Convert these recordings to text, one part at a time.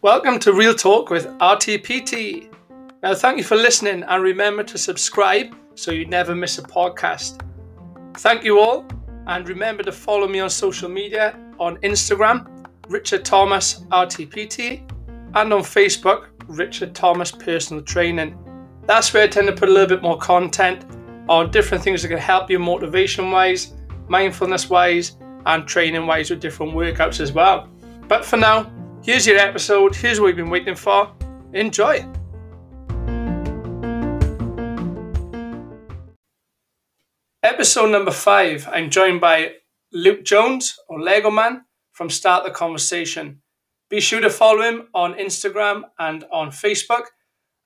Welcome to Real Talk with RTPT. Now, thank you for listening and remember to subscribe so you never miss a podcast. Thank you all, and remember to follow me on social media on Instagram, Richard Thomas RTPT, and on Facebook, Richard Thomas Personal Training. That's where I tend to put a little bit more content on different things that can help you motivation wise, mindfulness wise, and training wise with different workouts as well. But for now, here's your episode. Here's what we've been waiting for. Enjoy. Episode number five, I'm joined by Luke Jones or Lego Man from Start the Conversation. Be sure to follow him on Instagram and on Facebook.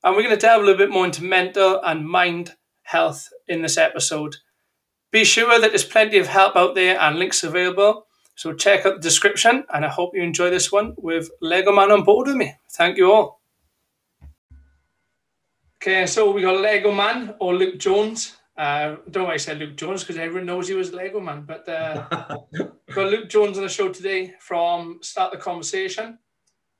And we're going to delve a little bit more into mental and mind health in this episode. Be sure that there's plenty of help out there and links available. So check out the description and I hope you enjoy this one with Lego Man on board with me. Thank you all. Okay, so we got Lego Man or Luke Jones. Uh, I don't know why I said Luke Jones because everyone knows he was Lego Man. But uh, got Luke Jones on the show today from Start the Conversation.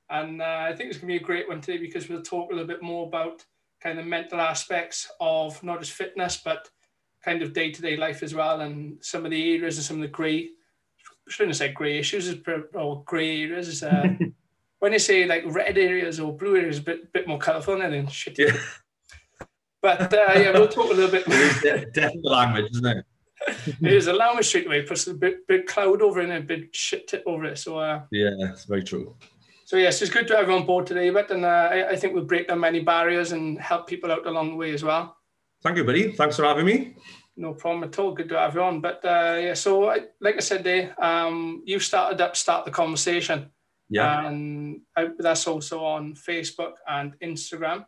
And uh, I think it's going to be a great one today because we'll talk a little bit more about kind of mental aspects of not just fitness, but kind of day to day life as well. And some of the areas and some of the grey, shouldn't say grey issues or grey areas. Uh, when you say like red areas or blue areas, a bit, bit more colourful than then shit. Yeah. But uh, yeah, we'll talk a little bit. Definitely language, isn't it? it is a language straight away, plus a big, big cloud over and a big shit tip over it. So uh, yeah, it's very true. So yes, it's good to have you on board today, but and uh, I, I, think we'll break down many barriers and help people out along the way as well. Thank you, buddy. Thanks for having me. No problem at all. Good to have you on. But uh, yeah, so I, like I said, there, um, you started up start the conversation. Yeah. And I, that's also on Facebook and Instagram.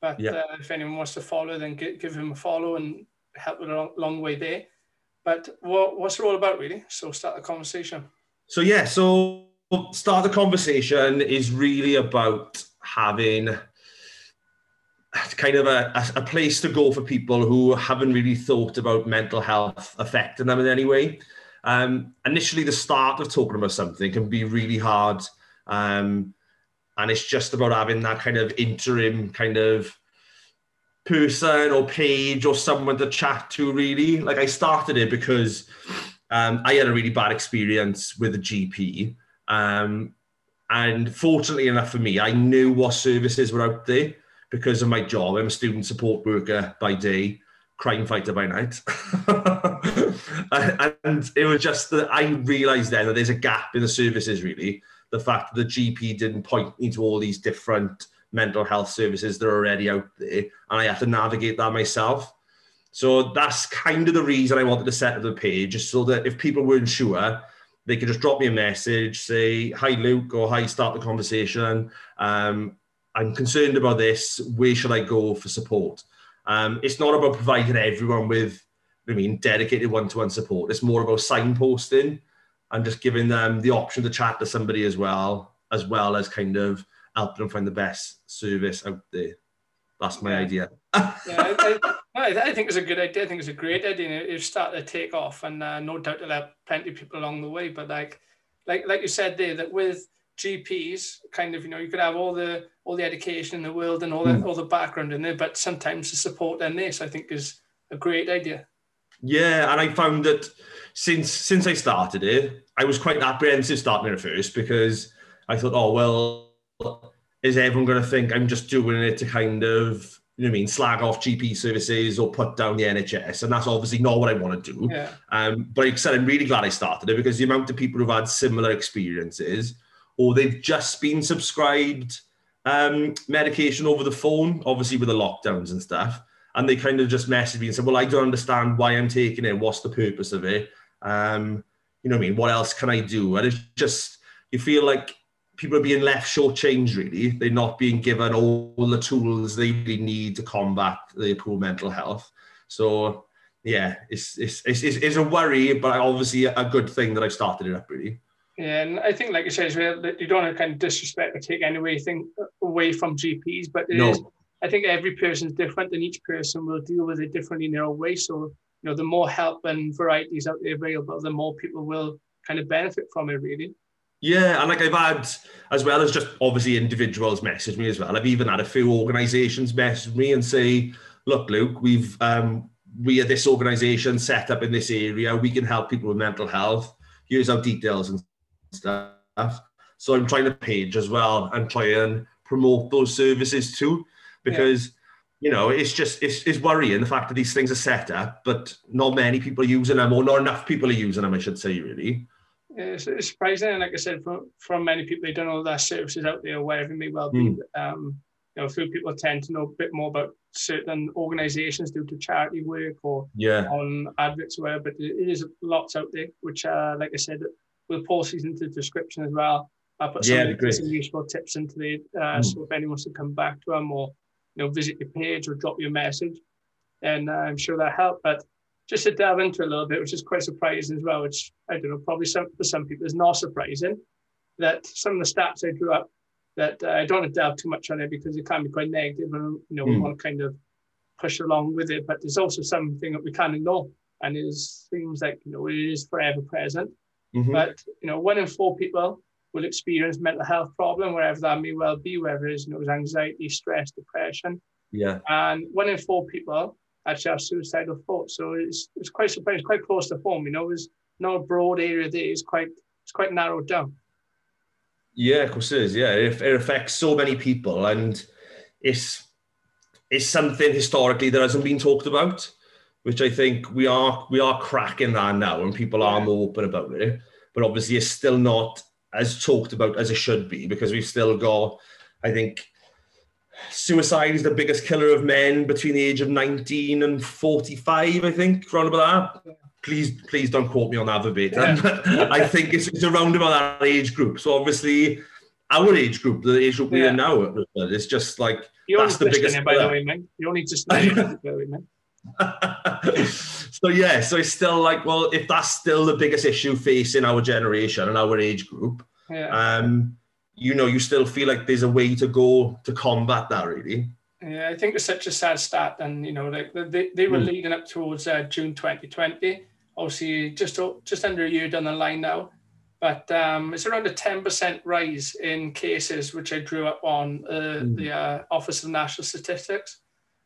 But yeah. uh, if anyone wants to follow, then give, give him a follow and help with a long way there. But what, what's it all about, really? So start the conversation. So yeah, so start the conversation is really about having kind of a, a, place to go for people who haven't really thought about mental health affecting them in any way. Um, initially, the start of talking about something can be really hard. Um, and it's just about having that kind of interim kind of person or page or someone to chat to really like i started it because um, i had a really bad experience with a gp um, and fortunately enough for me i knew what services were out there because of my job i'm a student support worker by day crime fighter by night and it was just that i realized then that there's a gap in the services really the fact that the GP didn't point me to all these different mental health services that are already out there, and I have to navigate that myself. So that's kind of the reason I wanted to set up the page, just so that if people weren't sure, they could just drop me a message, say, Hi, Luke, or Hi, start the conversation. Um, I'm concerned about this. Where should I go for support? Um, it's not about providing everyone with, I mean, dedicated one to one support. It's more about signposting and just giving them the option to chat to somebody as well, as well as kind of helping them find the best service out there. That's my idea. yeah, I, I, I, think it's a good idea. I think it's a great idea. It started to take off, and uh, no doubt it'll have plenty of people along the way. But like, like, like you said there, that with GPs, kind of, you know, you could have all the all the education in the world and all the mm. all the background in there, but sometimes the support in this, I think, is a great idea. Yeah, and I found that since since I started it, I was quite apprehensive starting it at first because I thought, oh well, is everyone going to think I'm just doing it to kind of you know what I mean slag off GP services or put down the NHS, and that's obviously not what I want to do. Yeah. Um, but like I said, I'm really glad I started it because the amount of people who've had similar experiences, or they've just been subscribed um, medication over the phone, obviously with the lockdowns and stuff, and they kind of just messaged me and said, "Well, I don't understand why I'm taking it. What's the purpose of it?" Um, you know what I mean? What else can I do? And it's just, you feel like people are being left shortchanged, really. They're not being given all the tools they really need to combat their poor mental health. So, yeah, it's, it's, it's, it's a worry, but obviously a good thing that I've started it up, really. Yeah, and I think, like you said, you don't want to kind of disrespect or take anything away from GPs, but it no. is, I think every person's different and each person will deal with it differently in their own way. So you know, the more help and varieties out there available, the more people will kind of benefit from it, really. Yeah, and like I've had, as well as just obviously individuals message me as well. I've even had a few organisations message me and say, "Look, Luke, we've um, we are this organisation set up in this area. We can help people with mental health. Here's our details and stuff." So I'm trying to page as well and try and promote those services too, because. Yeah you know, it's just it's, it's worrying the fact that these things are set up, but not many people are using them, or not enough people are using them, I should say, really. It's, it's surprising, and like I said, from, from many people, they don't know their services out there, wherever it may well be. Mm. Um, you know, a few people tend to know a bit more about certain organisations due to charity work or yeah. on adverts or whatever, but it is lots out there, which, uh, like I said, we'll post these into the description as well. I'll put some, yeah, some useful tips into the, uh, mm. so if anyone wants to come back to them or you know, visit your page or drop you a message, and uh, I'm sure that helped. But just to delve into a little bit, which is quite surprising as well, which I don't know, probably some, for some people is not surprising, that some of the stats I drew up, that uh, I don't want to delve too much on it because it can be quite negative, and you know, mm. we want to kind of push along with it. But there's also something that we can't ignore, and it seems like you know it is forever present. Mm-hmm. But you know, one in four people will experience mental health problem, wherever that may well be, whether it's you know, anxiety, stress, depression. Yeah. And one in four people actually have suicidal thoughts. So it's, it's quite surprising, it's quite close to home. You know, it's not a broad area there. It's quite it's quite narrowed down. Yeah, of course it is. Yeah, it, it affects so many people, and it's it's something historically that hasn't been talked about, which I think we are we are cracking that now, and people are more open about it. But obviously, it's still not as talked about as it should be because we've still got, I think, suicide is the biggest killer of men between the age of 19 and 45, I think, around about that. Please, please don't quote me on that verbatim. Yeah. I think it's, it's around about that age group. So obviously, our age group, the age group yeah. we are now, it's just like you that's the biggest. It, by the way. You only just by the way, man. so yeah, so it's still like, well, if that's still the biggest issue facing our generation and our age group, yeah. um, you know, you still feel like there's a way to go to combat that, really. Yeah, I think it's such a sad stat, and you know, like they, they were mm. leading up towards uh, June 2020. Obviously, just just under a year down the line now, but um, it's around a 10% rise in cases, which I drew up on uh, mm. the uh, Office of National Statistics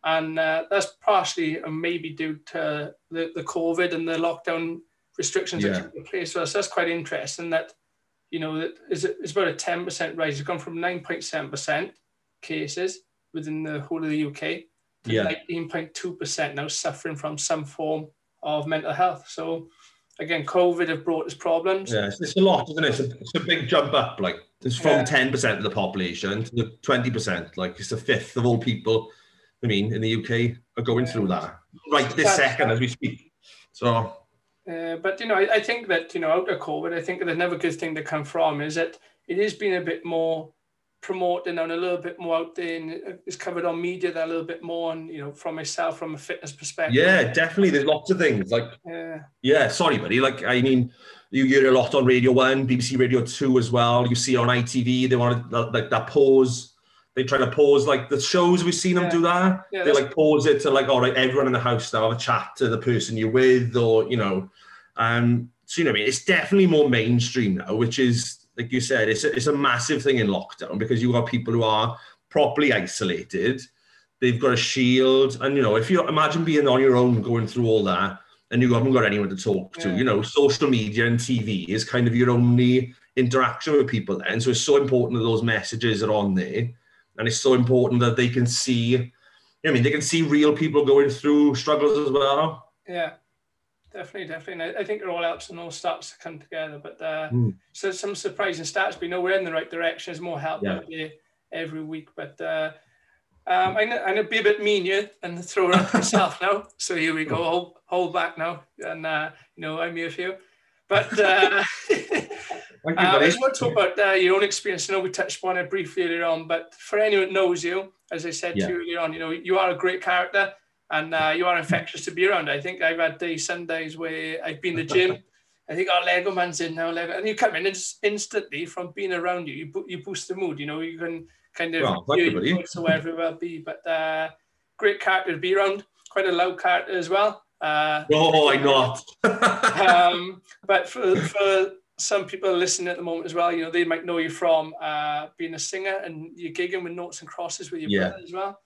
and uh, that's partially uh, maybe due to the, the COVID and the lockdown restrictions yeah. that took place. So that's quite interesting. That you know that is it's about a ten percent rise. It's gone from nine point seven percent cases within the whole of the UK to nineteen point two percent now suffering from some form of mental health. So again, COVID have brought us problems. Yeah, it's, it's a lot, isn't it? It's a, it's a, big jump up. Like it's from ten yeah. percent of the population to twenty percent. Like it's a fifth of all people I mean, in the UK are going through that right this That's second as we speak. So. Uh, but you know, I, I, think that you know, out of COVID, I think that another good thing to come from is that it has been a bit more promoted and a little bit more out there, and it's covered on media that a little bit more, and you know, from myself from a fitness perspective. Yeah, definitely. There's lots of things like. Yeah. Yeah, sorry, buddy. Like, I mean, you hear a lot on Radio One, BBC Radio Two as well. You see on ITV, they want like that pause they try to pause like the shows we've seen them yeah. do that. Yeah, they like pause it to like, all right, everyone in the house now have a chat to the person you're with, or you know, um, so you know, I mean, it's definitely more mainstream now, which is like you said, it's a, it's a massive thing in lockdown because you've got people who are properly isolated. They've got a shield, and you know, if you imagine being on your own going through all that, and you haven't got anyone to talk to, yeah. you know, social media and TV is kind of your only interaction with people then. So it's so important that those messages are on there and it's so important that they can see. I mean, they can see real people going through struggles as well. Yeah, definitely, definitely. And I think it all helps and all starts to come together. But uh, mm. so some surprising stats. We know we're in the right direction. There's more help yeah. every week. But uh, um, I'm, I'm gonna be a bit mean here and throw it up myself now. So here we go. Hold, hold back now, and uh, you know I'm here for you. But uh, Thank you, uh, I just want to talk about uh, your own experience. I know we touched on it briefly earlier on, but for anyone that knows you, as I said yeah. to you earlier on, you know, you are a great character and uh, you are infectious to be around. I think I've had days, Sundays where I've been to the gym. I think our oh, Lego man's in now, Lego, and you come in and just instantly from being around you, you, you boost the mood. You know, you can kind of well, wherever it will be. But uh, great character to be around, quite a loud character as well. Uh, oh, I not. um, but for, for some people listening at the moment as well, you know, they might know you from uh, being a singer and you're gigging with Notes and Crosses with your Yeah. brother as well.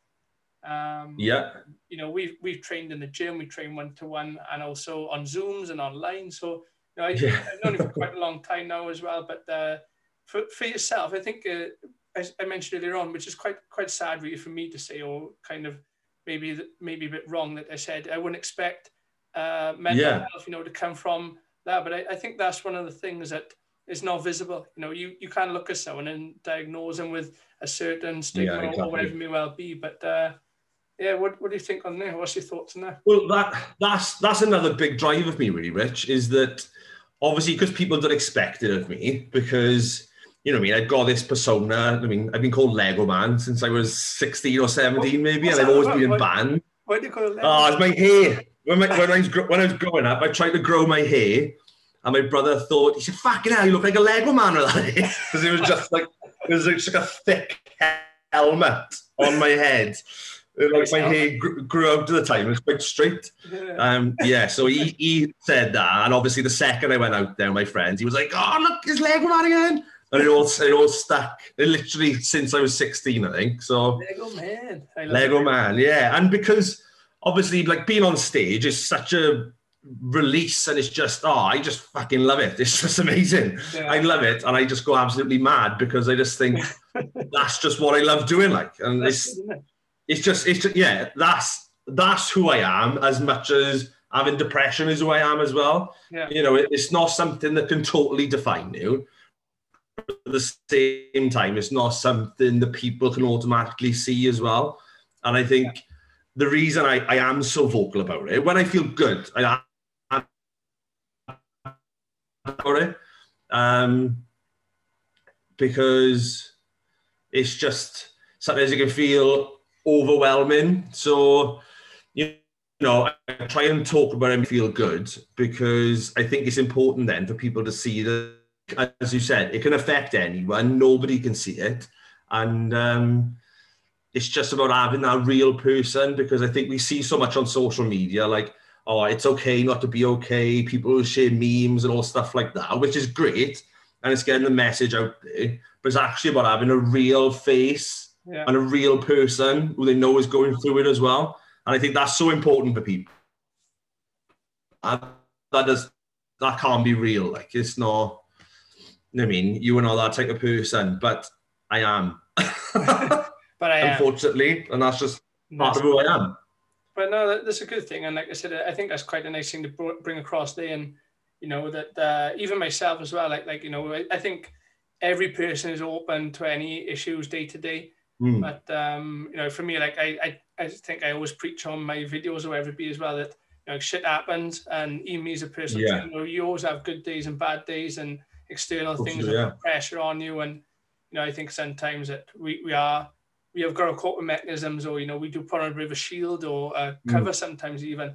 Um, yeah, you know, we've we've trained in the gym, we train one to one, and also on Zooms and online. So, you know, I, Yeah. I've known you for quite a long time now as well. But uh, for for yourself, I think uh, as I mentioned earlier on, which is quite quite sad really for me to say, or kind of maybe maybe a bit wrong that I said I wouldn't expect uh, mental Yeah. health, you know, to come from that. But I, I think that's one of the things that is not visible. You know, you you can look at someone and diagnose them with a certain stigma Yeah, or whatever it may well be, but. Uh, yeah, what, what do you think on there? What's your thoughts on that? Well, that that's that's another big drive of me, really, Rich, is that obviously because people don't expect it of me because you know, what I mean, I've got this persona. I mean, I've been called Lego Man since I was sixteen or seventeen, maybe, What's and I've always about? been in What- band. Why do you call it Oh, it's my hair. When, my, when, I was, when I was growing up, I tried to grow my hair, and my brother thought, he said, fucking hell, you look like a Lego man with that. Because it was just like, it was just like a thick helmet on my head. Like my hair grew out to the time, it was quite straight. Yeah. Um, yeah, so he, he said that, and obviously the second I went out there with my friends, he was like, "Oh, look, it's Lego Man again," and it all it all stuck. It literally since I was sixteen, I think. So Lego man. Lego. Man, yeah, and because obviously, like being on stage is such a release, and it's just oh, I just fucking love it. It's just amazing. Yeah. I love it, and I just go absolutely mad because I just think that's just what I love doing. Like, and That's it's it? it's just it's just, yeah that's that's who i am as much as having depression is who i am as well Yeah. you know it, it's not something that can totally define you but at the same time it's not something that people can automatically see as well and i think the reason I, I am so vocal about it when i feel good i am about it um because it's just sometimes it can feel overwhelming. So, you know, I try and talk about it and feel good because I think it's important then for people to see that, as you said, it can affect anyone. Nobody can see it. And um, it's just about having that real person because I think we see so much on social media like, oh, it's okay not to be okay. People who share memes and all stuff like that, which is great. And it's getting the message out there. But it's actually about having a real face Yeah. and a real person who they know is going through it as well. And I think that's so important for people. And that does that can't be real. Like it's not. I mean, you are not that type of person, but I am, But I am. unfortunately, and that's just part That's- of who I am. But no, that's a good thing. And like I said, I think that's quite a nice thing to bring across there. And, you know, that uh, even myself as well, like, like you know, I, I think every person is open to any issues day to day. Mm. But, um, you know, for me, like, I, I, I think I always preach on my videos or be as well that, you know, shit happens. And even me as a person, Yeah. you know, you always have good days and bad days and external things that yeah. put pressure on you. And, you know, I think sometimes that we, we are we have got our coping mechanisms, or you know, we do put on a bit of a shield or a Mm. cover sometimes even,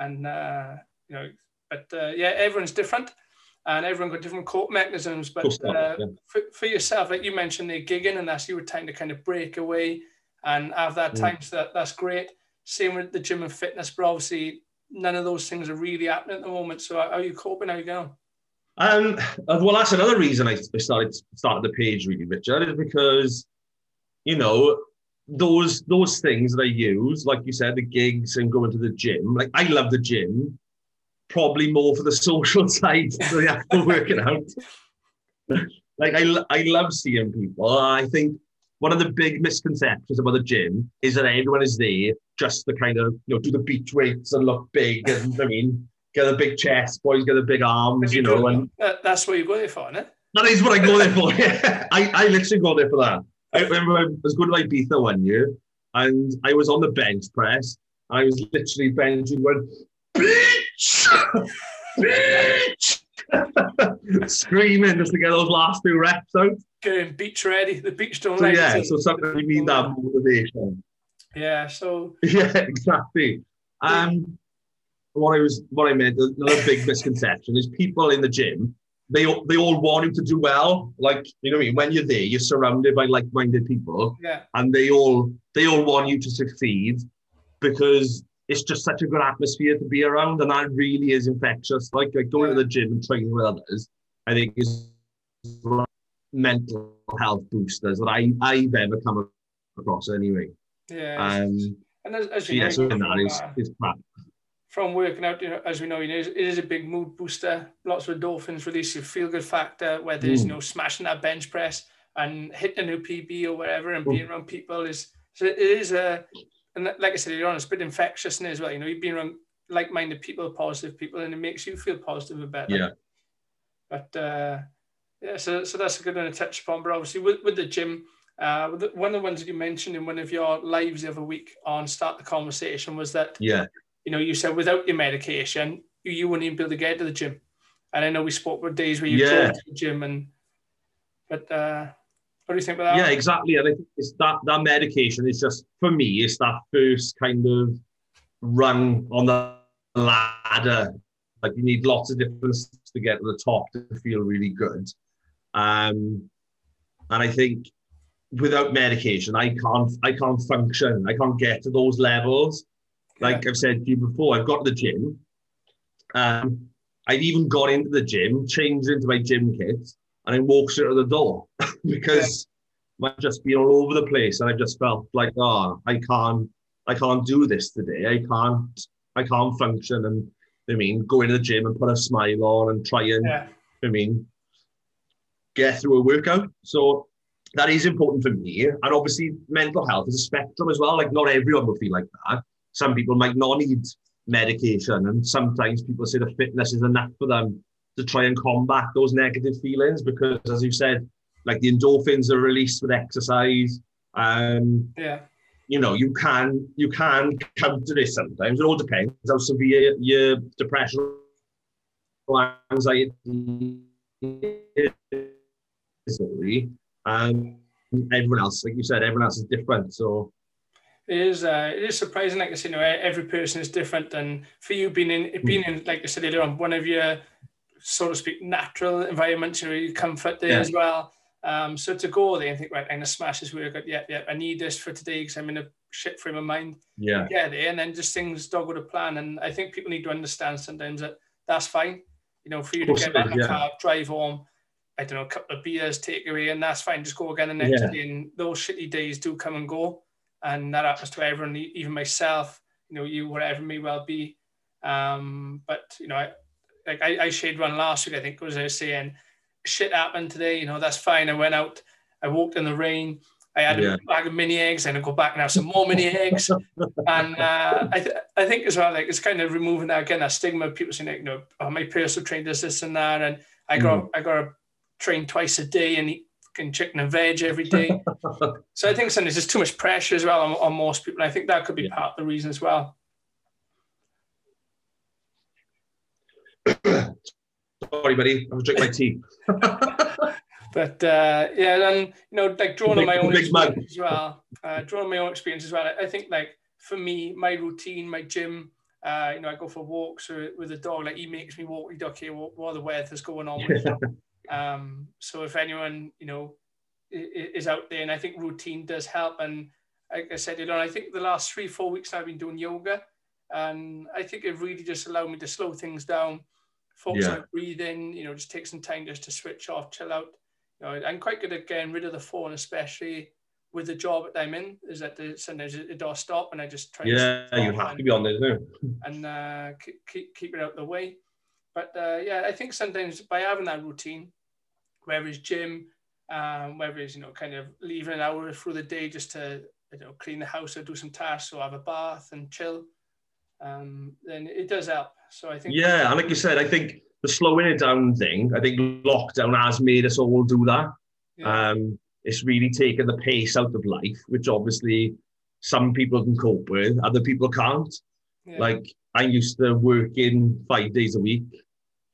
and uh, you know, but uh, yeah, everyone's different, and everyone got different coping mechanisms. But not, uh, yeah. for, for yourself, like you mentioned, the gigging, and that's your time to kind of break away and have that Mm. time. So that that's great. Same with the gym and fitness, but obviously none of those things are really happening at the moment. So how are you coping? How are you going? Um, uh, well, that's another reason I I started started the page really, Richard, is because you know those those things that I use, like you said, the gigs and going to the gym. Like I love the gym, probably more for the social side than the actual working out. like I, I love seeing people. I think one of the big misconceptions about the gym is that everyone is there just to kind of you know do the beach weights and look big, and I mean get a big chest, boys get a big arms, you know, and That, that's what you go there for, isn't it? that is what I go there for. I, I literally go there for that. I remember I was going to Ibiza one year and I was on the bench press. And I was literally benching going, beach! Beach! Screaming just to get those last two reps out. Getting beach ready. The beach don't So like yeah, so something we need that motivation. Yeah, so Yeah, exactly. Um, what I was, what I meant, another big misconception is people in the gym. They all- they all want you to do well. Like you know what I mean. When you're there, you're surrounded by like-minded people, yeah, and they all they all want you to succeed because it's just such a good atmosphere to be around, and that really is infectious. Like, like going Yeah. to the gym and training with others, I think is mental health boosters that I I've ever come across anyway. Yeah. Um, and as, as you yeah, know, that from, is is crap. From working out, you know, as we know, you know, it is a big mood booster. Lots of endorphins release your feel good factor, whether it's, you Mm. know, smashing that bench press and hitting a new PB or whatever and Mm. being around people is, so it is a, and like I said earlier on, it's a bit infectious as well. You know, you've been around like minded people, positive people, and it makes you feel positive and better. Yeah. But uh, yeah, so, so that's a good one to touch upon. But obviously, with, with the gym, uh, one of the ones that you mentioned in one of your lives the other week on Start the Conversation was that Yeah, you know, you said without your medication, you, wouldn't even be able to get to the gym. And I know we spoke about days where you Yeah. drove to the gym and but uh what do you think about that? yeah, exactly. And I think it's that that medication is just for me. It's that first kind of rung on the ladder. Like you need lots of different steps to get to the top to feel really good. Um, and I think without medication, I can't I can't function. I can't get to those levels. Like I've said to you before, I've got the gym. Um, I've even got into the gym, changed into my gym kit, and I walked straight to the door because I've just been all over the place, and I just felt like, oh, I can't, I can't do this today. I can't, I can't function. And I mean, go into the gym and put a smile on and try and, yeah. I mean, get through a workout. So that is important for me. And obviously, mental health is a spectrum as well. Like, not everyone will feel like that. Some people might not need medication, and sometimes people say the fitness is enough for them to try and combat those negative feelings because, as you said, like the endorphins are released with exercise. Um, Yeah. you know, you can you can counter this sometimes. It all depends how severe your depression or anxiety is. Really. Um, everyone else, like you said, everyone else is different. So It is uh, it is surprising, like I said, you know, every person is different and for you being in being in like I said earlier on, one of your so to speak natural environments, you know, comfort there Yeah. as well. Um, so to go there and think, right, I'm gonna smash this workout. Yeah, yeah, I need this for today because I'm in a shit frame of mind. yeah, Yeah. there and then just things don't go to plan. And I think people need to understand sometimes that that's fine. You know, for you to get back in the car, drive home, I don't know, a couple of beers, take away, and that's fine. Just go again the next Yeah. day. And those shitty days do come and go. And that happens to everyone, even myself, you know, you, whatever may well be. Um, but, you know, I, like I, I shared one last week, I think, was I was saying, shit happened today, you know, that's fine. I went out, I walked in the rain, I had Yeah. a bag of mini eggs, and I go back and have some more mini eggs. And uh, I, th- I think as well, like it's kind of removing that again that stigma of people saying, like, you know, oh, my personal trainer does this and that, and I got I got to train twice a day and eat fucking chicken and veg every day. so I think sometimes there's too much pressure as well on, on most people. And I think that could be Yeah. part of the reason as well. sorry, buddy, I was drinking my tea. But uh, yeah, and you know, like drawing on my own mug. experience as well. Uh, drawing on my own experience as well. I, I think like for me, my routine, my gym. Uh, you know, I go for walks with, with the dog. Like he makes me walk. What, what are the weather's going on? Um, so if anyone you know is out there, and I think routine does help. And like I said, you know, I think the last three four weeks I've been doing yoga, and I think it really just allowed me to slow things down, focus Yeah. on breathing. You know, just take some time just to switch off, chill out. You know, I'm quite good at getting rid of the phone, especially with the job that I'm in. Is that the, sometimes it does stop, and I just try. Yeah, you have to be on there, don't and uh, keep, keep, keep it out the way. But uh, yeah, I think sometimes by having that routine, whether it's gym, um, whether it's you know kind of leaving an hour through the day just to you know clean the house or do some tasks or have a bath and chill, um, then it does help. So I think Yeah, and like you said, I think the slowing it down thing, I think lockdown has made us all do that. yeah, Um, it's really taken the pace out of life, which obviously some people can cope with, other people can't. yeah, Like I used to work in five days a week.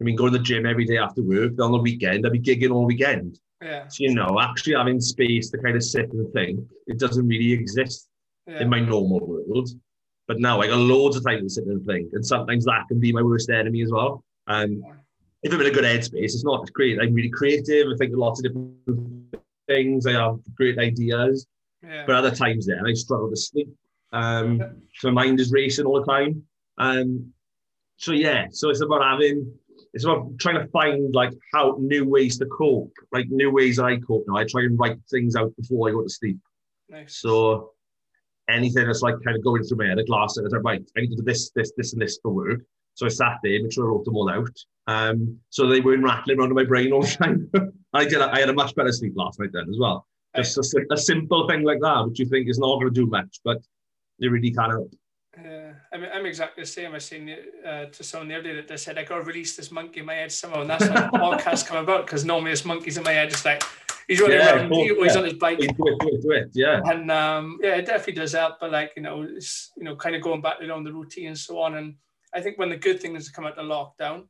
I mean, go to the gym every day after work. On the weekend, I'd be gigging all weekend. yeah, So, you know, actually having space to kind of sit and think, it doesn't really exist yeah, in my normal world. But now I got loads of time to sit and think, and sometimes that can be my worst enemy as well. Um, if I'm in a good headspace, it's not great. I'm really creative. I think of lots of different things. I have great ideas. yeah. But other times then I struggle to sleep. Um, so my mind is racing all the time. Um, so yeah, so it's about having, it's about trying to find like how new ways to cope, like new ways I cope now. I try and write things out before I go to sleep. Nice. So anything that's like kind of going through my head, a glass, I was like, right, I need to do this, this, this, and this for work. So I sat there, make sure I wrote them all out. Um, so they weren't rattling around in my brain all the time. I did. I had a much better sleep last night then as well. Just a, a simple thing like that, which you think is not going to do much, but it really can help. Yeah, I'm, I'm exactly the same. I seen uh, to someone the other day that they said I got to release this monkey in my head somehow, and that's how the podcast come about. Because normally this monkey's in my head, just like he's running Yeah, around, he- he's on his bike, Do it, do it, do it. Yeah. and um, yeah, it definitely does help. But like you know, it's you know, kind of going back you know, on the routine and so on. And I think one of the good things to come out of lockdown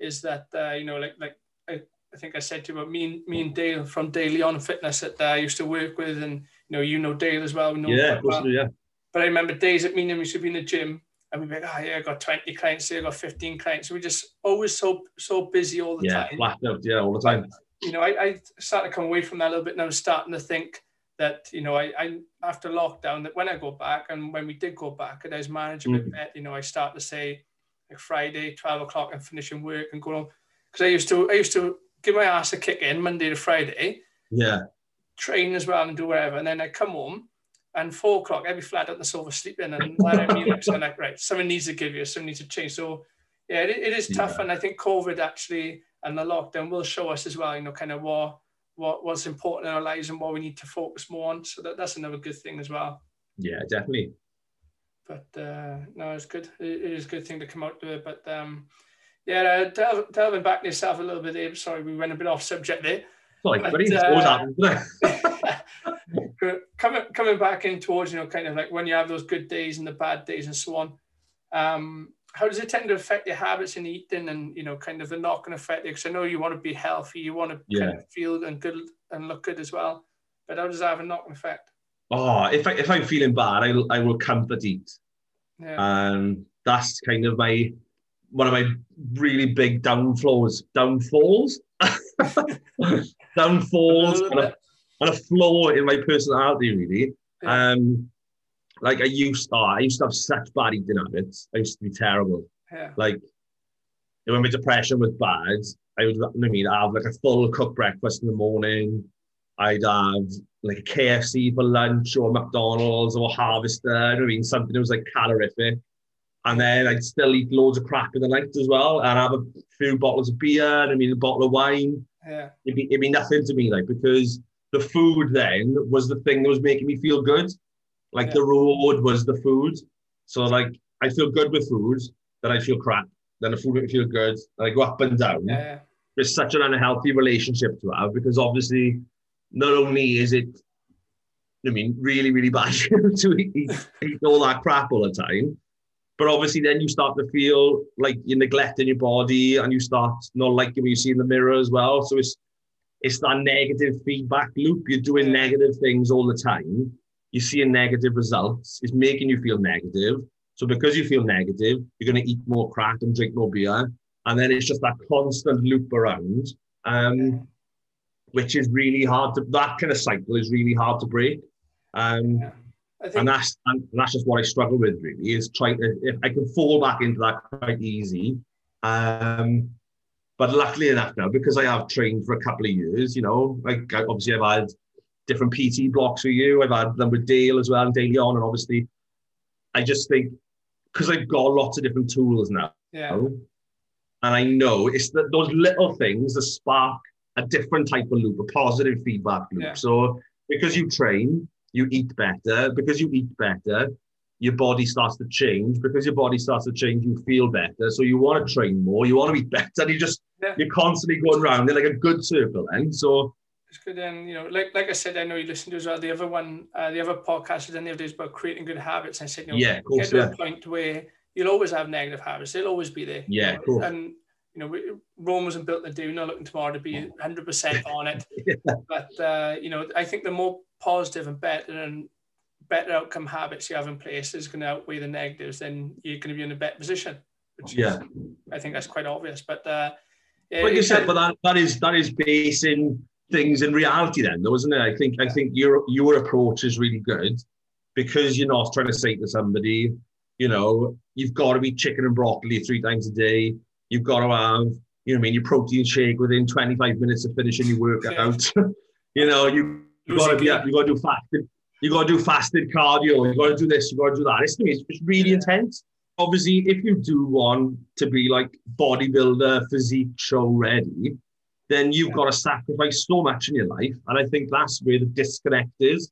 is that uh, you know, like like I, I think I said to you about me and me and Dale from Daily On Fitness that uh, I used to work with, and you know, you know Dale as well. We know Yeah, of course, well. Yeah. But I remember days at me and used to be in the gym and we'd be like, oh yeah, I got 20 clients here, I got 15 clients. So We're just always so so busy all the Yeah, time. out, yeah, all the time. You know, I, I started to come away from that a little bit was starting to think that, you know, I, I after lockdown, that when I go back and when we did go back and I was managing a Mhm. bit, you know, I start to say like Friday, 12 o'clock and finishing work and going on. Because I used to I used to give my ass a kick in Monday to Friday Yeah, train as well and do whatever. And then I come home and four o'clock, be flat on the sofa sleeping. And then I'm like, so like, right, someone needs to give you, someone needs to change. So yeah, it, it is tough. Yeah. And I think COVID actually and the lockdown will show us as well, you know, kind of what, what what's important in our lives and what we need to focus more on. So that, that's another good thing as well. yeah, definitely. But uh, no, it's good. It, it is a good thing to come out to it. But um, yeah, uh, delving back to yourself a little bit, Abe. Sorry, we went a bit off subject there. Sorry, But, buddy. Uh, always happens, doesn't it? coming coming back in towards you know kind of like when you have those good days and the bad days and so on um how does it tend to affect your habits in eating and you know kind of the knock-on effect because i know you want to be healthy you want to kind of feel and good and look good as well but how does that have a knock-on effect? Oh, if I if I'm feeling bad, I I will comfort eat. yeah. And that's kind of my one of my really big downflows downfalls? Downfalls And a, bit. and a flaw in my personality really um like I used oh, I used to have such bad eating habits I used to be terrible yeah like when my depression was bad I would I mean I'd have like a full cooked breakfast in the morning I'd have like a KFC for lunch or McDonald's or Harvester. I mean something that was like calorific. And then I'd still eat loads of crap in the night as well, and have a few bottles of beer, and I mean a bottle of wine. yeah It'd be, it'd be nothing to me, like because the food then was the thing that was making me feel good. Like Yeah. the reward was the food. So like I feel good with food, then I feel crap. Then the food make me feel good. And I go up and down yeah it's such an unhealthy relationship to have because obviously not only is it I mean really really bad to eat, eat all that crap all the time but obviously then you start to feel like you're neglecting your body and you start not liking what you see in the mirror as well so it's it's that negative feedback loop. You're doing negative things all the time. You're seeing negative results. It's making you feel negative. So because you feel negative you're going to eat more crap and drink more beer. And then it's just that constant loop around um, which is really hard to that kind of cycle is really hard to break. Um, Yeah. Think and that's and that's just what I struggle with really is trying to if I can fall back into that quite easy. Um, but luckily enough now because I have trained for a couple of years you know like I- obviously I've had different PT blocks with you I've had them with Dale as well and Daily On and obviously I just think because I've got lots of different tools now yeah and I know it's the, those little things that spark a different type of loop, a positive feedback loop. Yeah. So because you train, you eat better. Because you eat better, your body starts to change. Because your body starts to change, you feel better. So you want to train more, you want to eat better. And you just Yeah. you're constantly going around. They're like a good circle, and so It's good, and you know, like like I said, I know you listened to as well. The other one, uh, the other podcast I did the other day is about creating good habits. And I said, you know, yeah, of get course, to yeah, a point where you'll always have negative habits. They'll always be there. Yeah, You know. And you know, we- Rome wasn't built in a day. We're not looking tomorrow to be 100 percent on it. Yeah. But uh, you know, I think the more positive and better and better outcome habits you have in place is going to outweigh the negatives. Then you're going to be in a better position. Which is- yeah. I think that's quite obvious. But uh, Like you said, but that, that is that is basing things in reality then, though, isn't it? I think I think your your approach is really good. because you're not trying to say to somebody, you know, you've got to be chicken and broccoli three times a day. You've got to have, you know, I mean, your protein shake within 25 minutes of finishing your workout. you know, you you got to be, you got to do fasted, you got to do fasted cardio. You got to do this. You got to do that. It's, it's really intense. Obviously, if you do want to be like bodybuilder, physique show ready, then you've got to sacrifice so much in your life. And I think that's where the disconnect is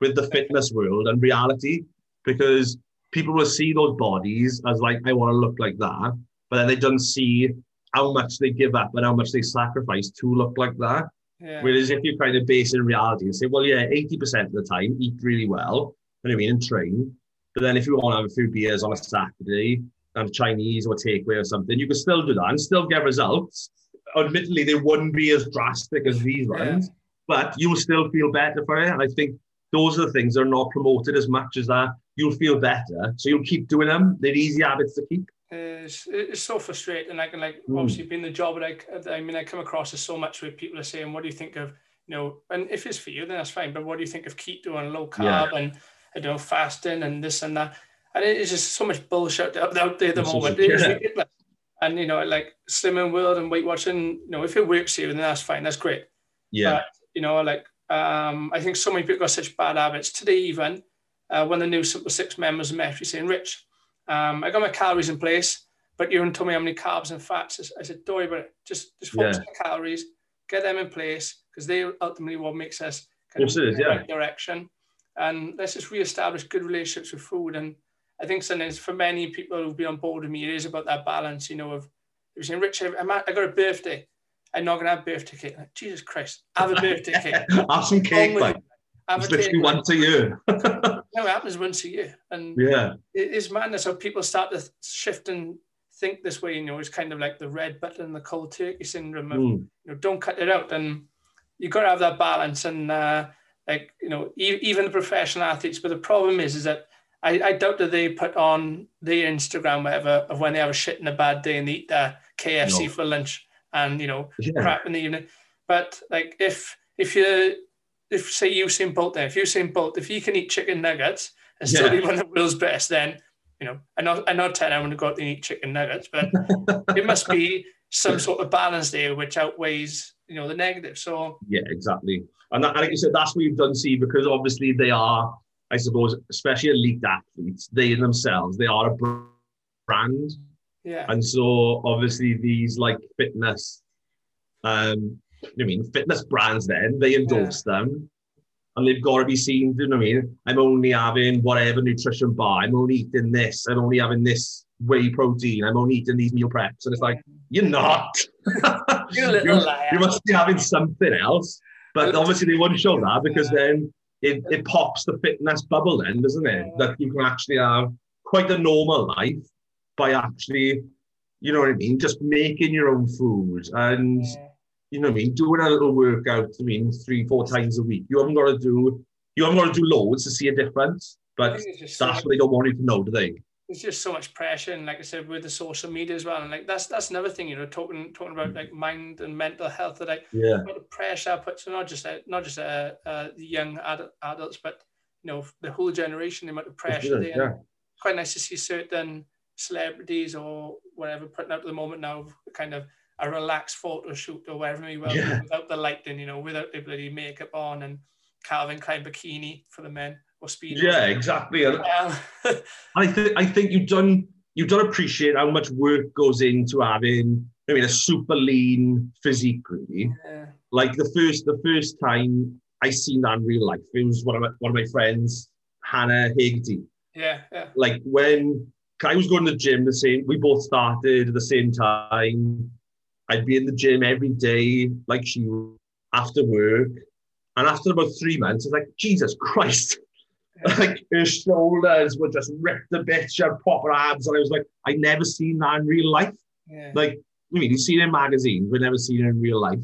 with the fitness world and reality, because people will see those bodies as like, I want to look like that, but then they don't see how much they give up and how much they sacrifice to look like that. Yeah. Whereas if you kind of base in reality and say, well, yeah, 80% of the time, eat really well, you know I mean, and train. But then if you want to have a few beers on a Saturday and Chinese or takeaway or something, you can still do that and still get results. Admittedly, they wouldn't be as drastic as these ones, but you'll still feel better for it. And I think those are the things that are not promoted as much as that. You'll feel better. So you'll keep doing them. They're easy habits to keep. It's, it's so frustrating. I can like mm. obviously being the job that I, I mean I come across as so much where people are saying, "What do you think of you know?" And if it's for you, then that's fine. But what do you think of keto and low carb yeah. and I don't know fasting and this and that? And it's just so much bullshit out, out there at the moment. Is, yeah. And you know, like Slimming World and Weight Watching, you know, if it works for you, then that's fine. That's great. Yeah. But, you know, like um, I think so many people got such bad habits. Today, even uh, when the new Simple Six members met, we saying, Rich, um, I got my calories in place, but you haven't told me how many carbs and fats. I said, don't worry about it. Just, just focus yeah. on the calories, get them in place, because they ultimately what makes us kind of in the yeah. right direction. And let's just re-establish good relationships with food. And I think sometimes for many people who've been on board with me, it is about that balance, you know, of you're saying, Rich, I'm at, I got a birthday. I'm not going to have birthday cake. Like, Jesus Christ, have a birthday cake. have some cake, like. It's literally once a year. no, it happens once a year. And yeah, it is madness how people start to shift and think this way. You know, it's kind of like the red button, the cold turkey syndrome. Of, mm. You know, don't cut it out. And you've got to have that balance. And uh, like you know, e- even the professional athletes. But the problem is, is that I, I doubt that they put on their Instagram whatever of when they have a shit and a bad day and eat their KFC no. for lunch and you know yeah. crap in the evening. But like if if you if say Usain Bolt there, if Usain Bolt, if you can eat chicken nuggets and still yeah. be one of the world's best, then you know, I'm not I'm not telling everyone to go out and eat chicken nuggets, but it must be some sort of balance there which outweighs you know the negative. So yeah, exactly. And, that, and like you said, that's what you've done, see, because obviously they are, I suppose, especially elite athletes, they themselves, they are a brand. Yeah. And so obviously these like fitness um I mean, fitness brands then, they endorse yeah. them and they've got to be seen, do you know what I mean? I'm only having whatever nutrition bar, I'm only eating this, I'm only having this whey protein, I'm only eating these meal preps. And it's like, you're not. you're a little liar. You must be having something else. But obviously they wouldn't show that because then it, it pops the fitness bubble then, doesn't it? That you can actually have quite a normal life by actually, you know what I mean, just making your own food and you know what I mean, doing a little workout, I mean, three, four times a week. You haven't got to do, you haven't got to do loads to see a difference, but that's what they don't want you to know, do they? There's just so much pressure, and like I said, with the social media as well, and like that's that's another thing, you know, talking talking about like mind and mental health that I yeah, the pressure puts not just uh, not just uh, uh, the young ad- adults, but you know the whole generation, the amount of pressure. Good, yeah. Quite nice to see certain celebrities or whatever putting out at the moment now, kind of a relaxed photo shoot or whatever you will yeah. without the lighting, you know, without the bloody makeup on and Calvin Klein bikini for the men or speed. Yeah, exactly. And I think I think you've done you've done appreciate how much work goes into having I mean a super lean physique really. Yeah. Like the first the first time I seen that in real life, it was one of my one of my friends, Hannah Haggerty. Yeah, yeah. Like when I was going to the gym the same we both started at the same time I'd be in the gym every day, like she after work. And after about three months, I was like, Jesus Christ. like her shoulders were just ripped a bit, she had proper abs. And I was like, I never seen that in real life. Yeah. Like, I mean, you see it in magazines, but never seen it in real life.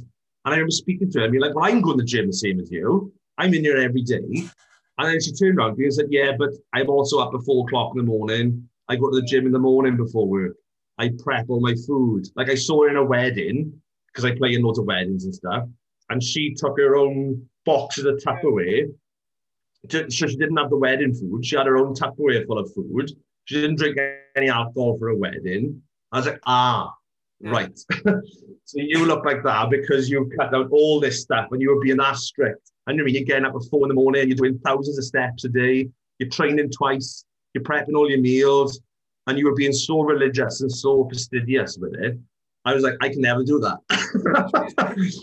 And I remember speaking to her and be like, Well, I'm going to the gym the same as you. I'm in here every day. And then she turned around to me and said, Yeah, but I'm also up at four o'clock in the morning. I go to the gym in the morning before work. I prep all my food. Like I saw her in a wedding because I play in loads of weddings and stuff, and she took her own boxes of Tupperware so she didn't have the wedding food. She had her own Tupperware full of food. She didn't drink any alcohol for a wedding. I was like, ah, right. so you look like that because you've cut out all this stuff and you were being that strict. And you're getting up at four in the morning, you're doing thousands of steps a day, you're training twice, you're prepping all your meals, and you were being so religious and so fastidious with it. I was like, I can never do that.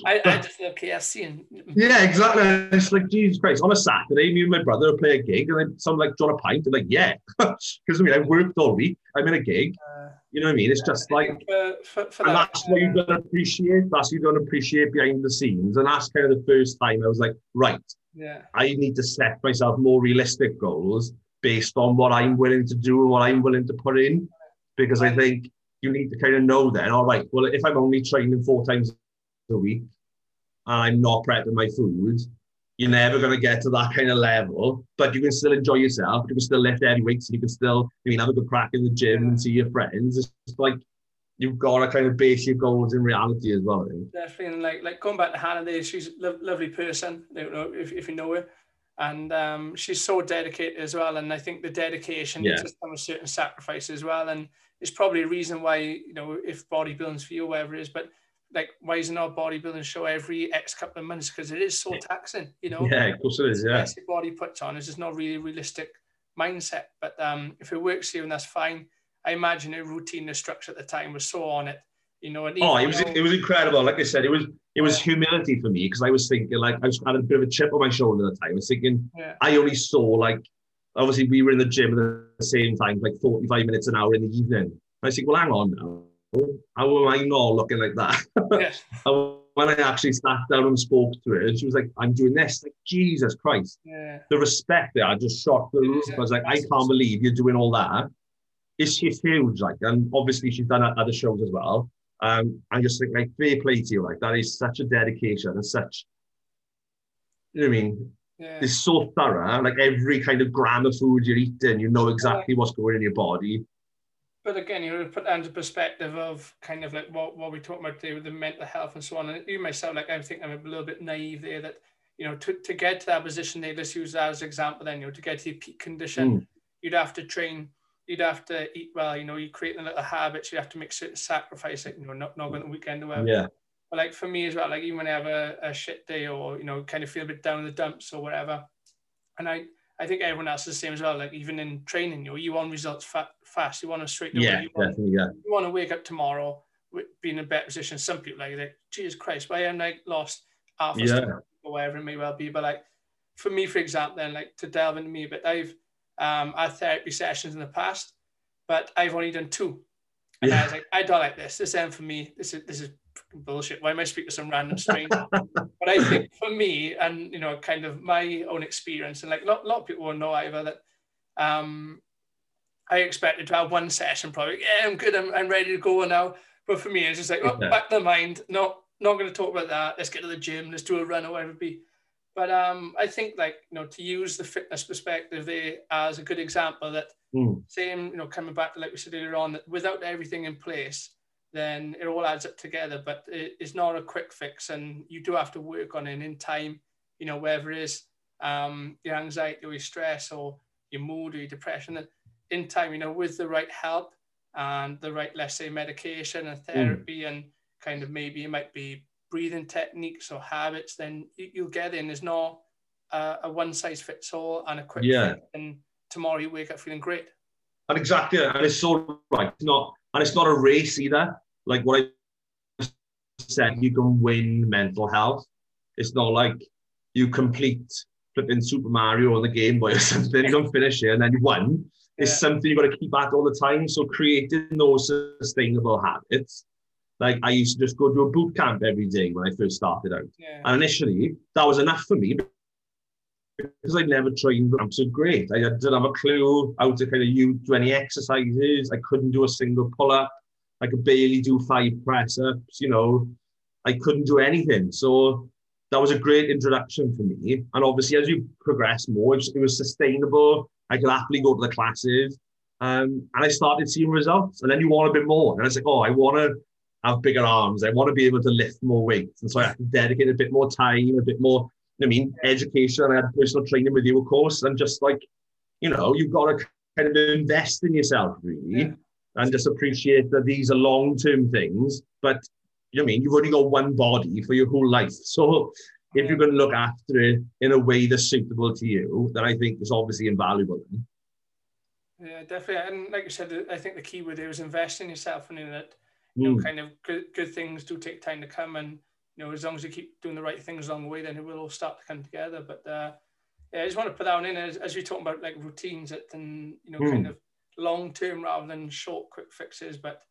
I, I just love KFC. And... Yeah, exactly. It's like, Jesus Christ. On a Saturday, me and my brother play a gig, and then someone like, John a pint? I'm like, yeah. Because I mean, I've worked all week. I'm in a gig. Uh, you know what I mean? It's just like, for, for, for and that, that's what you don't appreciate. That's what you don't appreciate behind the scenes. And that's kind of the first time I was like, right, yeah, I need to set myself more realistic goals based on what I'm willing to do and what I'm willing to put in. Because I think you need to kind of know then, all right, well, if I'm only training four times a week and I'm not prepping my food, you're never going to get to that kind of level, but you can still enjoy yourself. You can still lift heavy weights and you can still, you mean, have a good crack in the gym and see your friends. It's like you've got to kind of base your goals in reality as well. Definitely. And like, like going back to Hannah there, she's a lo- lovely person, you know, if, if you know her. And um, she's so dedicated as well. And I think the dedication yeah. needs to come with certain sacrifice as well. And it's probably a reason why, you know, if bodybuilding's for you, whatever it is, but like why isn't our bodybuilding show every X couple of months? Because it is so taxing, you know. Yeah, of course it is. Yeah. The body puts on is just not really realistic mindset. But um, if it works here, and that's fine. I imagine a routine, the structure at the time was so on it, you know. oh, it was it was incredible. Like I said, it was it was humility for me because I was thinking like I was had a bit of a chip on my shoulder at the time. I was thinking yeah. I only saw like obviously we were in the gym at the same time, like 45 minutes an hour in the evening. I said, well, hang on now. How am I not looking like that? Yes. when I actually sat down and spoke to her, she was like, I'm doing this. Like, Jesus Christ. Yeah. The respect there, I just shocked the roof. I was like, I can't believe you're doing all that. It's, it's huge. Like, and obviously she's done other shows as well. Um, I just think like fair play to you. Like that is such a dedication and such, you know what I mean? Yeah. It's so thorough. Like every kind of gram of food you're eating, you know exactly what's going in your body but again, you know, put that into perspective of kind of like what, what we talk about today with the mental health and so on. And you myself, like I think I'm a little bit naive there that, you know, to, to get to that position they let's use that as an example then, you know, to get to the peak condition, mm. you'd have to train, you'd have to eat well, you know, you create a little habits, you have to make certain sacrifices, like, you know, not, not going the weekend or whatever. Yeah. But like for me as well, like even when I have a, a shit day or, you know, kind of feel a bit down in the dumps or whatever, and I, I think everyone else is the same as well. Like even in training, you know, you want results fa- fast. You want to straight away. Yeah, you want, definitely. Yeah. You want to wake up tomorrow with, being in a better position. Some people like, like Jesus Christ, why am I lost half a yeah. or whatever it may well be. But like for me, for example, then like to delve into me, but I've um, had therapy sessions in the past, but I've only done two. And yeah. I was like, I don't like this. This end for me. This is this is bullshit. Why am I speaking to some random stranger? but I think for me, and you know, kind of my own experience, and like a lot, lot of people will know either that um, I expected to have one session, probably. Yeah, I'm good. I'm, I'm ready to go now. But for me, it's just like, oh, back to the mind. No, not going to talk about that. Let's get to the gym. Let's do a run or whatever it be. But um, I think like you know to use the fitness perspective there as a good example that mm. same you know coming back to like we said earlier on that without everything in place, then it all adds up together. But it's not a quick fix, and you do have to work on it in time. You know, whether it is um, your anxiety or your stress or your mood or your depression, and in time, you know, with the right help and the right, let's say, medication and hmm. therapy, mm. and kind of maybe it might be breathing techniques or habits, then you'll get in. There's no uh, a one size fits all and a quick yeah. fix, and tomorrow you wake up feeling great. And exactly, and it's so right. It's not and it's not a race either. Like what I said, you can win mental health. It's not like you complete flipping Super Mario on the Game Boy or something. You don't finish it and then you won. It's yeah. something you've got to keep at all the time. So creating those sustainable habits. Like I used to just go to a boot camp every day when I first started out. Yeah. And initially that was enough for me because I'd never trained I'm so great. I didn't have a clue how to kind of do any exercises. I couldn't do a single pull up. I could barely do five press ups. You know, I couldn't do anything. So that was a great introduction for me. And obviously, as you progress more, it was sustainable. I could happily go to the classes. Um, and I started seeing results. And then you want a bit more. And I was like, oh, I want to have bigger arms. I want to be able to lift more weights. And so I have to dedicate a bit more time, a bit more I mean, education. I had personal training with you, of course, and just like, you know, you've got to kind of invest in yourself, really, yeah. and just appreciate that these are long term things. But you know I mean, you've only got one body for your whole life. So if you're going to look after it in a way that's suitable to you, then I think it's obviously invaluable. Yeah, definitely. And like you said, I think the key word there is invest in yourself and in that, you mm. know, kind of good, good things do take time to come. And, you know, as long as you keep doing the right things along the way, then it will all start to come together. But, uh, yeah, I just want to put that in as, as you're talking about like routines that, and, you know, mm. kind of long term rather than short, quick fixes. But,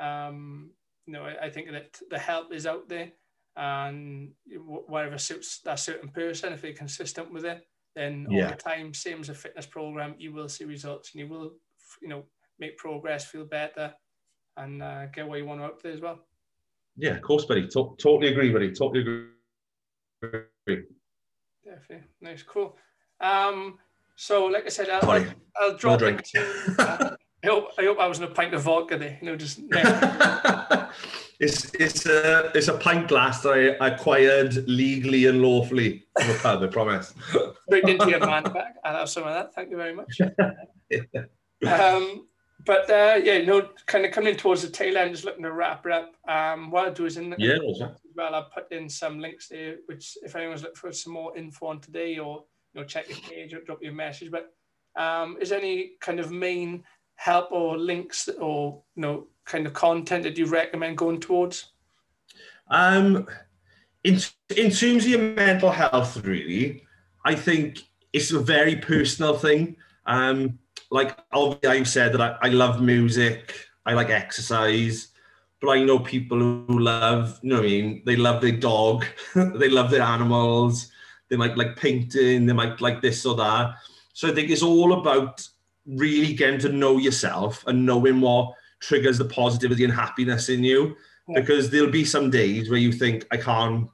um, you know, I, I think that the help is out there and whatever suits that certain person, if they're consistent with it, then yeah. over time, same as a fitness program, you will see results and you will, you know, make progress, feel better, and uh, get where you want to up there as well. Yeah, of course, buddy. To- totally agree, buddy. Totally agree. Definitely. Nice, cool. Um, so, like I said, I'll, I'll, I'll drop no into. Uh, I hope I hope I was in a pint of vodka there. You know, just. It's it's a it's a pint glass that I acquired legally and lawfully from a pub. I promise. Straight into your man bag. I'll have some of that. Thank you very much. um, but uh, yeah, know, kind of coming towards the tail end, just looking to wrap it up. Um, what I'll do is in the yeah, well, I'll put in some links there, which if anyone's looking for some more info on today, or you know, check your page or drop your message. But um, is any kind of main help or links or you know kind of content that you recommend going towards? Um, in in terms of your mental health, really, I think it's a very personal thing. Um, like obviously, I've said that I, I love music, I like exercise, but I know people who love, you know, what I mean, they love their dog, they love their animals, they might like painting, they might like this or that. So I think it's all about really getting to know yourself and knowing what triggers the positivity and happiness in you yeah. because there'll be some days where you think I can't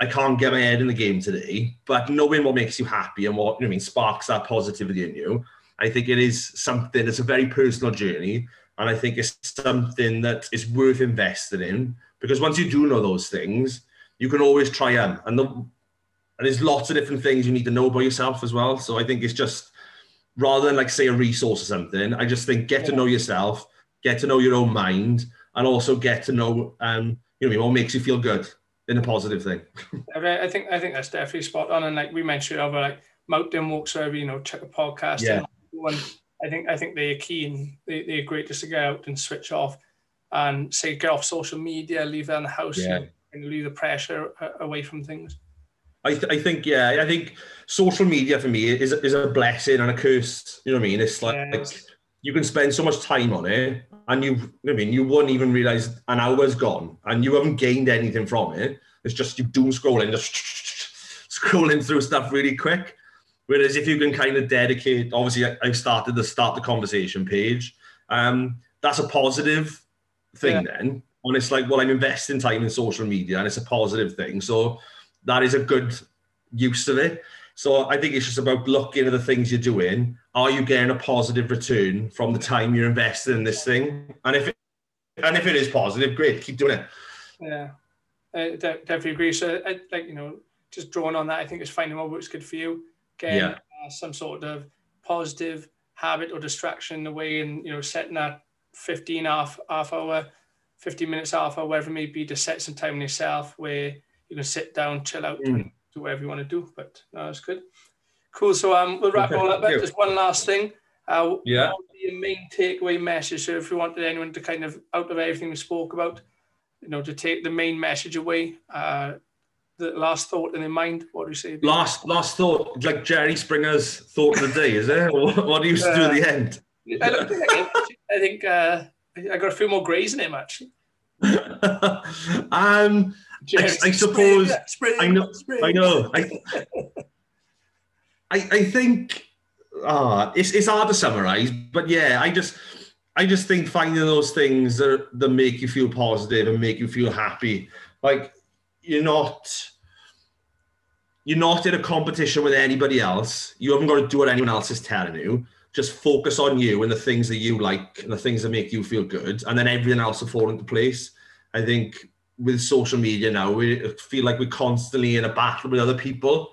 I can't get my head in the game today, but knowing what makes you happy and what you know, I mean sparks that positivity in you, I think it is something that's a very personal journey, and I think it's something that is worth investing in because once you do know those things, you can always try them, and the, and there's lots of different things you need to know about yourself as well. So I think it's just rather than like say a resource or something, I just think get to know yourself get to know your own mind, and also get to know, um, you know, what makes you feel good in a positive thing. I think I think that's definitely spot on. And like we mentioned over like mountain walks, or you know, check a podcast. Yeah. And I think I think they're keen. they, they're great just to get out and switch off and say get off social media, leave it in the house, yeah. and, and leave the pressure uh, away from things. I, th- I think yeah I think social media for me is is a blessing and a curse. You know what I mean? It's like, yeah. like you can spend so much time on it and you I mean you wouldn't even realize an hour's gone and you haven't gained anything from it. It's just you doom scrolling, just scrolling through stuff really quick. Whereas if you can kind of dedicate, obviously I've started the start the conversation page. Um, that's a positive thing yeah. then. And it's like, well, I'm investing time in social media and it's a positive thing. So that is a good use of it. So I think it's just about looking at the things you're doing. Are you getting a positive return from the time you're investing in this thing? And if it, and if it is positive, great, keep doing it. Yeah, I definitely agree. So, I, like you know, just drawing on that, I think it's finding what works good for you. Getting yeah. uh, some sort of positive habit or distraction away, and you know, setting that 15 half half hour, 15 minutes half hour, whatever it may be, to set some time in yourself where you can sit down, chill out. Mm do whatever you want to do. But no, that's good. Cool. So um, we'll wrap okay, all up. But just one last thing. Uh, yeah. What would be your main takeaway message? So if you wanted anyone to kind of out of everything we spoke about, you know, to take the main message away, uh, the last thought in their mind, what do you say? Last last thought, like Jerry Springer's thought of the day, is it? what do you uh, do at the end? I, don't think I, I think uh, I got a few more greys in him actually. um, I, I, suppose spring, I know. Spring. I know. I, I, I think uh, it's it's hard to summarize, but yeah, I just I just think finding those things that that make you feel positive and make you feel happy, like you're not you're not in a competition with anybody else. You haven't got to do what anyone else is telling you. Just focus on you and the things that you like and the things that make you feel good, and then everything else will fall into place. I think with social media now, we feel like we're constantly in a battle with other people.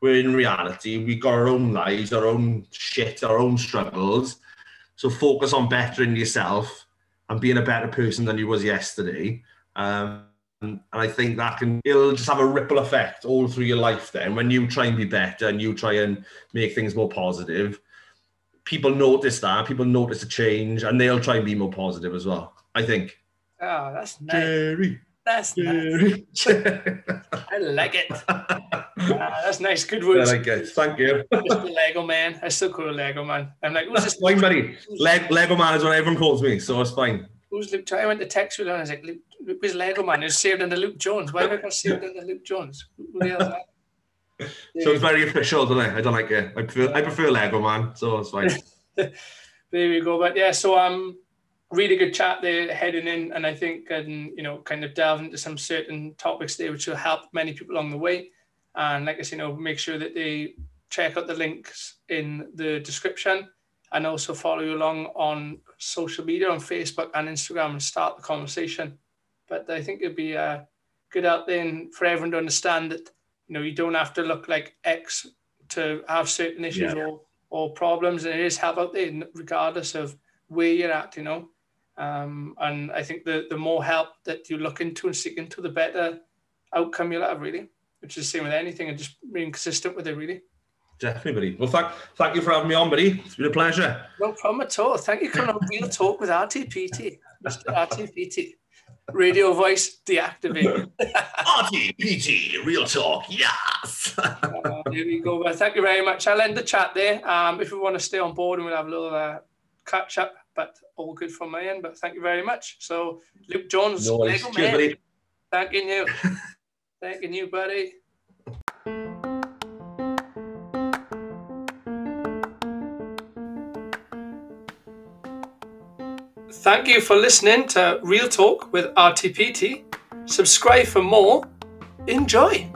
Where in reality, we've got our own lives, our own shit, our own struggles. So focus on bettering yourself and being a better person than you was yesterday. Um, and I think that can it'll just have a ripple effect all through your life. Then when you try and be better and you try and make things more positive, people notice that. People notice the change, and they'll try and be more positive as well. I think. Oh, that's nice. Jerry. That's Jerry. I like it. Ah, that's nice. Good words. I like it. Thank you. Lego man. I still call Lego man. I'm like, what's this? fine, buddy. Leg- Lego man is what everyone calls me, so it's fine. Who's Luke? I went to text you and I was like, Luke, was Lego man. Who's saved under Luke Jones. Why have I got saved under Luke Jones? Who the hell is that? So it's very official, don't I? I don't like it. I prefer, I prefer Lego man, so it's fine. there we go. But yeah, so um, really good chat there heading in, and I think and you know kind of delve into some certain topics there which will help many people along the way. And like I said, you know, make sure that they check out the links in the description and also follow you along on social media on Facebook and Instagram and start the conversation. But I think it'd be uh, good out there for everyone to understand that you know you don't have to look like X to have certain issues Yeah. or or problems, and it is help out there regardless of where you're at. You know, um, and I think the the more help that you look into and seek into, the better outcome you'll have. Really, which is the same with anything, and just being consistent with it. Really. Definitely, buddy. Well, thank, thank you for having me on, buddy. It's been a pleasure. No problem at all. Thank you for coming on Real Talk with RTPT. Mr. RTPT. Radio voice deactivated. RTPT, real talk, yes. Uh, there we go. Well, thank you very much. I'll end the chat there. Um, if we want to stay on board and we'll have a little uh, catch up, but all good from my end. But thank you very much. So, Luke Jones, no. Lego man, buddy. thanking you. thanking you, buddy. Thank you for listening to Real Talk with RTPT. Subscribe for more. Enjoy.